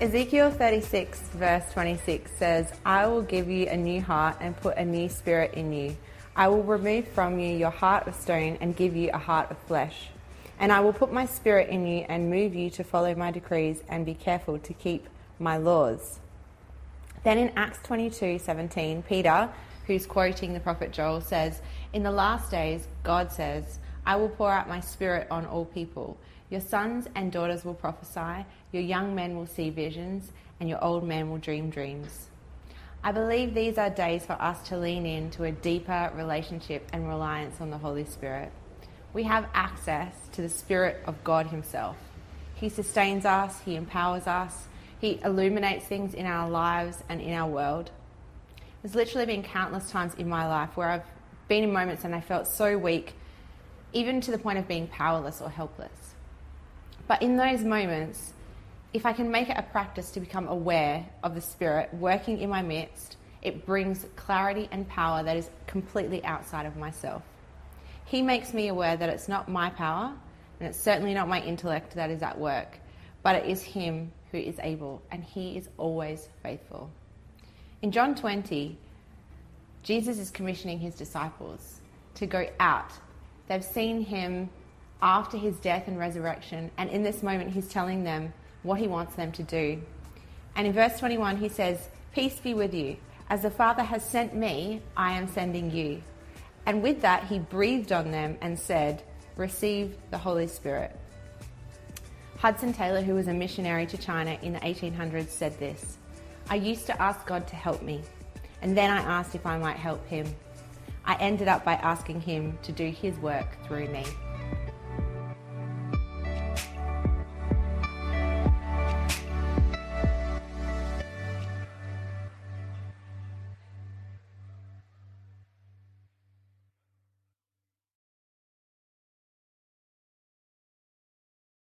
Ezekiel 36, verse 26 says, I will give you a new heart and put a new spirit in you. I will remove from you your heart of stone and give you a heart of flesh. And I will put my spirit in you and move you to follow my decrees and be careful to keep my laws. Then in Acts 22 17, Peter, who's quoting the prophet Joel, says, In the last days, God says, I will pour out my spirit on all people. Your sons and daughters will prophesy, your young men will see visions, and your old men will dream dreams. I believe these are days for us to lean into a deeper relationship and reliance on the Holy Spirit. We have access to the Spirit of God Himself. He sustains us, He empowers us, He illuminates things in our lives and in our world. There's literally been countless times in my life where I've been in moments and I felt so weak, even to the point of being powerless or helpless. But in those moments, if I can make it a practice to become aware of the Spirit working in my midst, it brings clarity and power that is completely outside of myself. He makes me aware that it's not my power, and it's certainly not my intellect that is at work, but it is Him who is able, and He is always faithful. In John 20, Jesus is commissioning His disciples to go out. They've seen Him after his death and resurrection. And in this moment, he's telling them what he wants them to do. And in verse 21, he says, Peace be with you. As the Father has sent me, I am sending you. And with that, he breathed on them and said, Receive the Holy Spirit. Hudson Taylor, who was a missionary to China in the 1800s, said this I used to ask God to help me, and then I asked if I might help him. I ended up by asking him to do his work through me.